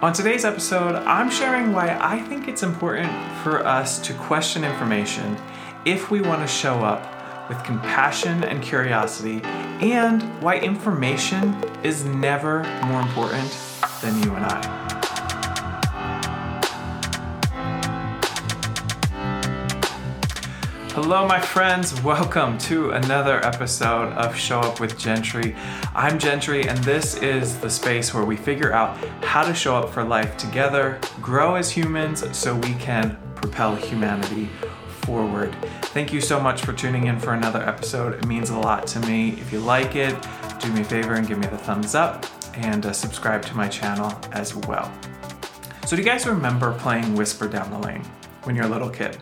On today's episode, I'm sharing why I think it's important for us to question information if we want to show up with compassion and curiosity, and why information is never more important than you and I. Hello, my friends. Welcome to another episode of Show Up with Gentry. I'm Gentry, and this is the space where we figure out how to show up for life together, grow as humans so we can propel humanity forward. Thank you so much for tuning in for another episode. It means a lot to me. If you like it, do me a favor and give me the thumbs up and uh, subscribe to my channel as well. So, do you guys remember playing Whisper Down the Lane when you're a little kid?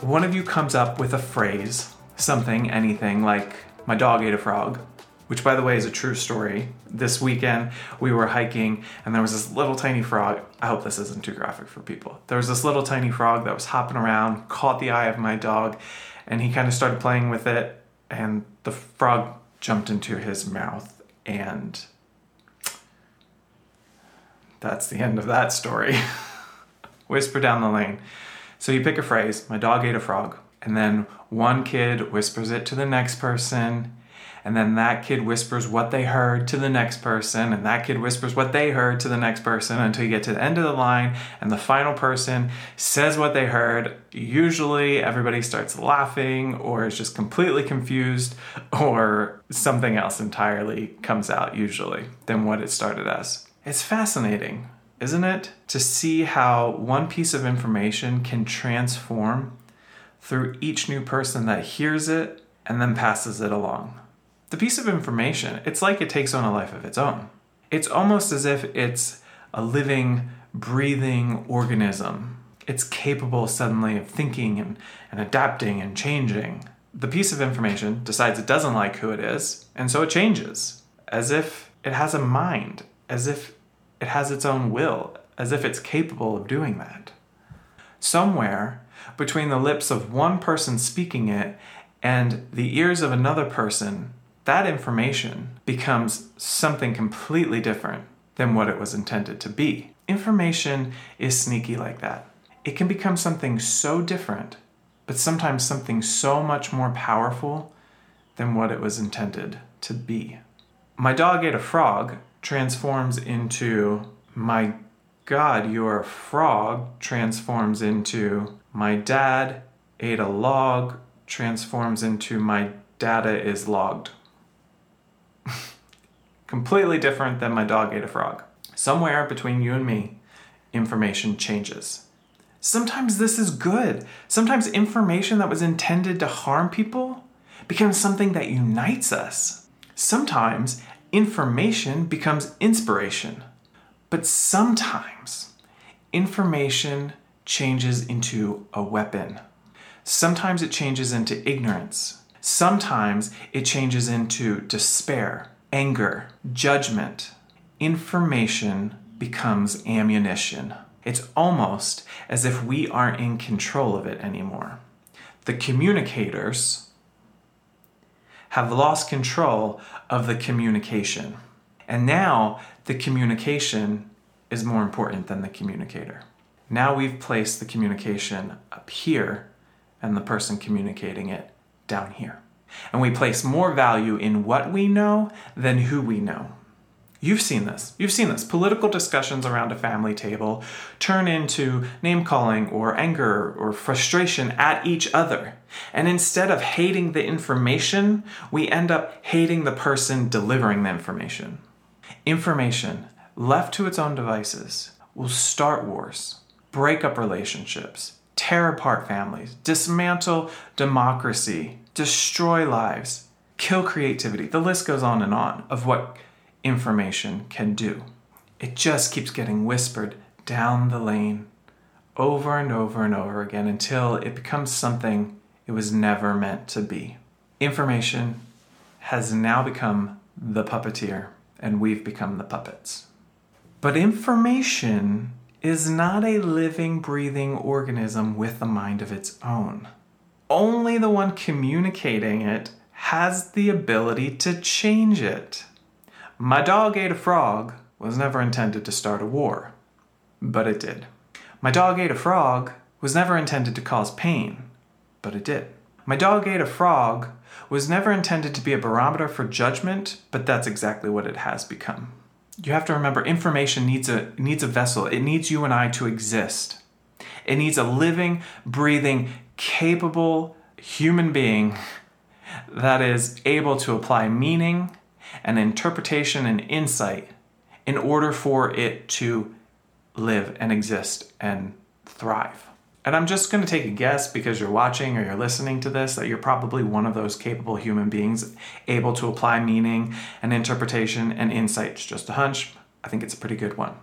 One of you comes up with a phrase, something, anything, like, my dog ate a frog, which by the way is a true story. This weekend we were hiking and there was this little tiny frog. I hope this isn't too graphic for people. There was this little tiny frog that was hopping around, caught the eye of my dog, and he kind of started playing with it, and the frog jumped into his mouth, and that's the end of that story. Whisper down the lane. So you pick a phrase, my dog ate a frog, and then one kid whispers it to the next person, and then that kid whispers what they heard to the next person, and that kid whispers what they heard to the next person until you get to the end of the line, and the final person says what they heard. Usually everybody starts laughing, or is just completely confused, or something else entirely comes out, usually, than what it started as. It's fascinating isn't it? To see how one piece of information can transform through each new person that hears it and then passes it along. The piece of information, it's like it takes on a life of its own. It's almost as if it's a living, breathing organism. It's capable suddenly of thinking and, and adapting and changing. The piece of information decides it doesn't like who it is, and so it changes, as if it has a mind, as if it has its own will, as if it's capable of doing that. Somewhere between the lips of one person speaking it and the ears of another person, that information becomes something completely different than what it was intended to be. Information is sneaky like that. It can become something so different, but sometimes something so much more powerful than what it was intended to be. My dog ate a frog transforms into my God, you're a frog, transforms into my dad ate a log, transforms into my data is logged. Completely different than my dog ate a frog. Somewhere between you and me, information changes. Sometimes this is good. Sometimes information that was intended to harm people becomes something that unites us. Sometimes information becomes inspiration. But sometimes information changes into a weapon. Sometimes it changes into ignorance. Sometimes it changes into despair, anger, judgment. Information becomes ammunition. It's almost as if we aren't in control of it anymore. The communicators have lost control of the communication. And now the communication is more important than the communicator. Now we've placed the communication up here and the person communicating it down here. And we place more value in what we know than who we know. You've seen this. You've seen this. Political discussions around a family table turn into name calling or anger or frustration at each other. And instead of hating the information, we end up hating the person delivering the information. Information, left to its own devices, will start wars, break up relationships, tear apart families, dismantle democracy, destroy lives, kill creativity. The list goes on and on of what information can do. It just keeps getting whispered down the lane over and over and over again until it becomes something it was never meant to be. Information has now become the puppeteer, and we've become the puppets. But information is not a living, breathing organism with a mind of its own. Only the one communicating it has the ability to change it. My dog ate a frog was never intended to start a war. but it did. My dog ate a frog was never intended to cause pain, but it did. My dog ate a frog was never intended to be a barometer for judgment, but that's exactly what it has become. You have to remember information needs a needs a vessel. It needs you and I to exist. It needs a living, breathing, capable human being that is able to apply meaning and interpretation and insight in order for it to live and exist and thrive. And I'm just going to take a guess because you're watching or you're listening to this that you're probably one of those capable human beings able to apply meaning and interpretation and insight. It's just a hunch. I think it's a pretty good one.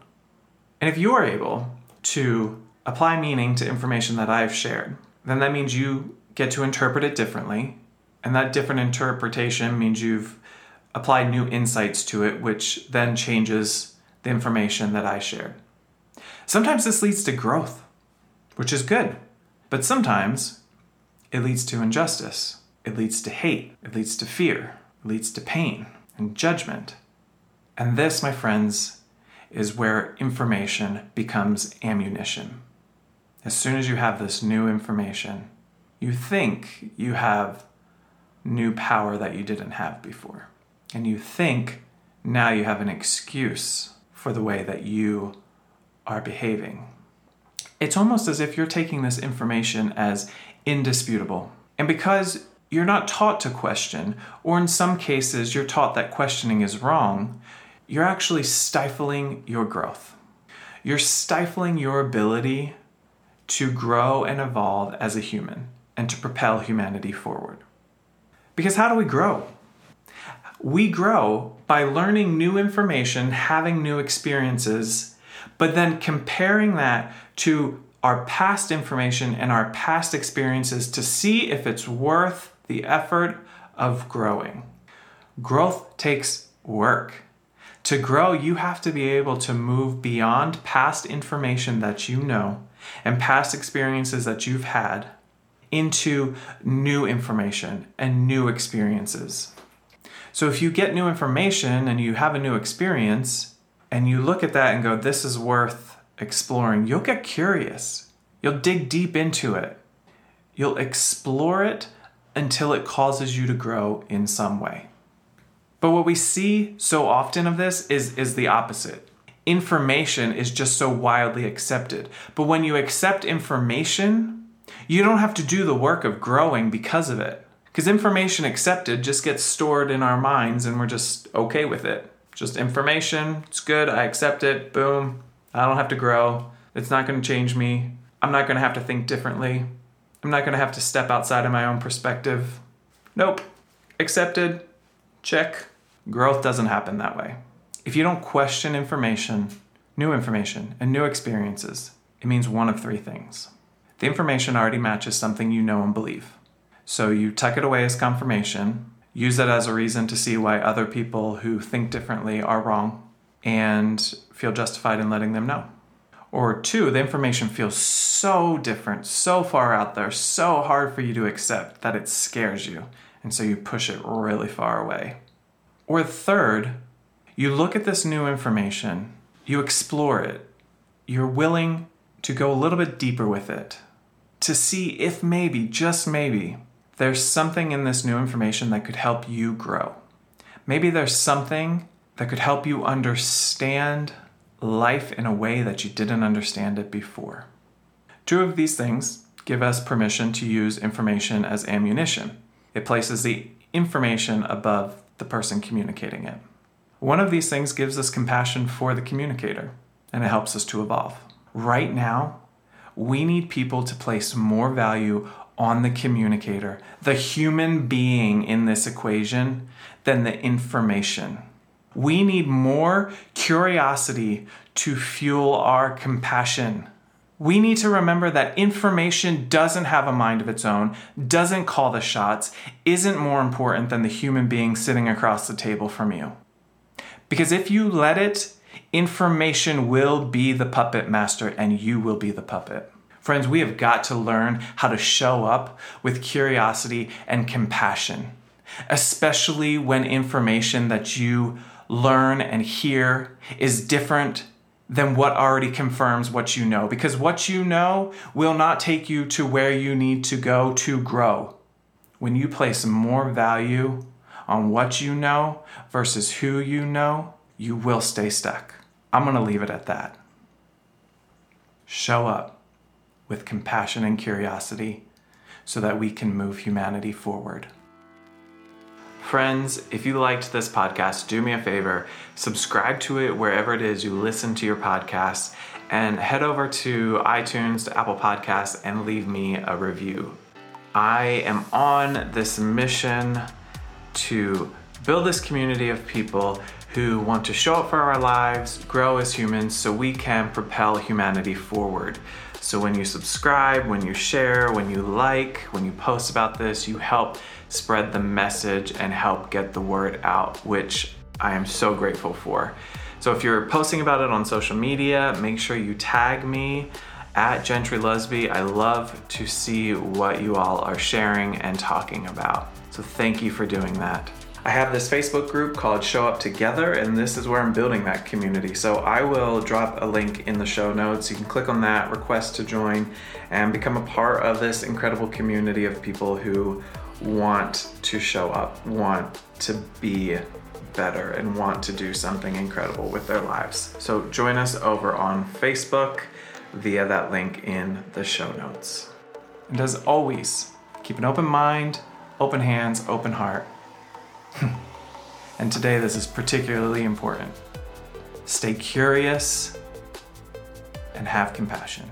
And if you are able to apply meaning to information that I've shared, then that means you get to interpret it differently. And that different interpretation means you've applied new insights to it, which then changes the information that I shared. Sometimes this leads to growth which is good. But sometimes it leads to injustice, it leads to hate, it leads to fear, it leads to pain and judgment. And this, my friends, is where information becomes ammunition. As soon as you have this new information, you think you have new power that you didn't have before. And you think now you have an excuse for the way that you are behaving it's almost as if you're taking this information as indisputable. And because you're not taught to question, or in some cases, you're taught that questioning is wrong, you're actually stifling your growth. You're stifling your ability to grow and evolve as a human and to propel humanity forward. Because how do we grow? We grow by learning new information, having new experiences, but then comparing that to our past information and our past experiences to see if it's worth the effort of growing. Growth takes work. To grow, you have to be able to move beyond past information that you know and past experiences that you've had into new information and new experiences. So, if you get new information and you have a new experience and you look at that and go, This is worth exploring, you'll get curious. You'll dig deep into it. You'll explore it until it causes you to grow in some way. But what we see so often of this is, is the opposite. Information is just so wildly accepted. But when you accept information, you don't have to do the work of growing because of it. Because information accepted just gets stored in our minds and we're just okay with it. Just information, it's good, I accept it, boom, I don't have to grow. It's not going to change me. I'm not going to have to think differently. I'm not going to have to step outside of my own perspective. Nope. Accepted. Check. Growth doesn't happen that way. If you don't question information, new information, and new experiences, it means one of three things. The information already matches something you know and believe. So you tuck it away as confirmation, use it as a reason to see why other people who think differently are wrong, and feel justified in letting them know. Or two, the information feels so different, so far out there, so hard for you to accept that it scares you, and so you push it really far away. Or third, you look at this new information, you explore it, you're willing to go a little bit deeper with it, to see if maybe, just maybe, there's something in this new information that could help you grow. Maybe there's something that could help you understand life in a way that you didn't understand it before. Two of these things give us permission to use information as ammunition. It places the information above the person communicating it. One of these things gives us compassion for the communicator, and it helps us to evolve. Right now, we need people to place more value on the communicator, the human being in this equation, than the information. We need more curiosity to fuel our compassion. We need to remember that information doesn't have a mind of its own, doesn't call the shots, isn't more important than the human being sitting across the table from you. Because if you let it, information will be the puppet master and you will be the puppet. Friends, we have got to learn how to show up with curiosity and compassion, especially when information that you learn and hear is different than what already confirms what you know because what you know will not take you to where you need to go to grow. When you place more value on what you know versus who you know, you will stay stuck. I'm to leave it at that. Show up with compassion and curiosity so that we can move humanity forward. Friends, if you liked this podcast, do me a favor, subscribe to it wherever it is you listen to your podcasts, and head over to iTunes, to Apple Podcasts, and leave me a review. I am on this mission to build this community of people who want to show up for our lives, grow as humans, so we can propel humanity forward. So when you subscribe, when you share, when you like, when you post about this, you help spread the message and help get the word out, which I am so grateful for. So if you're posting about it on social media, make sure you tag me at Gentry Lusby. I love to see what you all are sharing and talking about. So thank you for doing that. I have this Facebook group called Show Up Together, and this is where I'm building that community. So I will drop a link in the show notes. You can click on that, request to join, and become a part of this incredible community of people who want to show up, want to be better, and want to do something incredible with their lives. So join us over on Facebook via that link in the show notes. And as always, keep an open mind, open hands, open heart and today, this is particularly important. Stay curious and have compassion.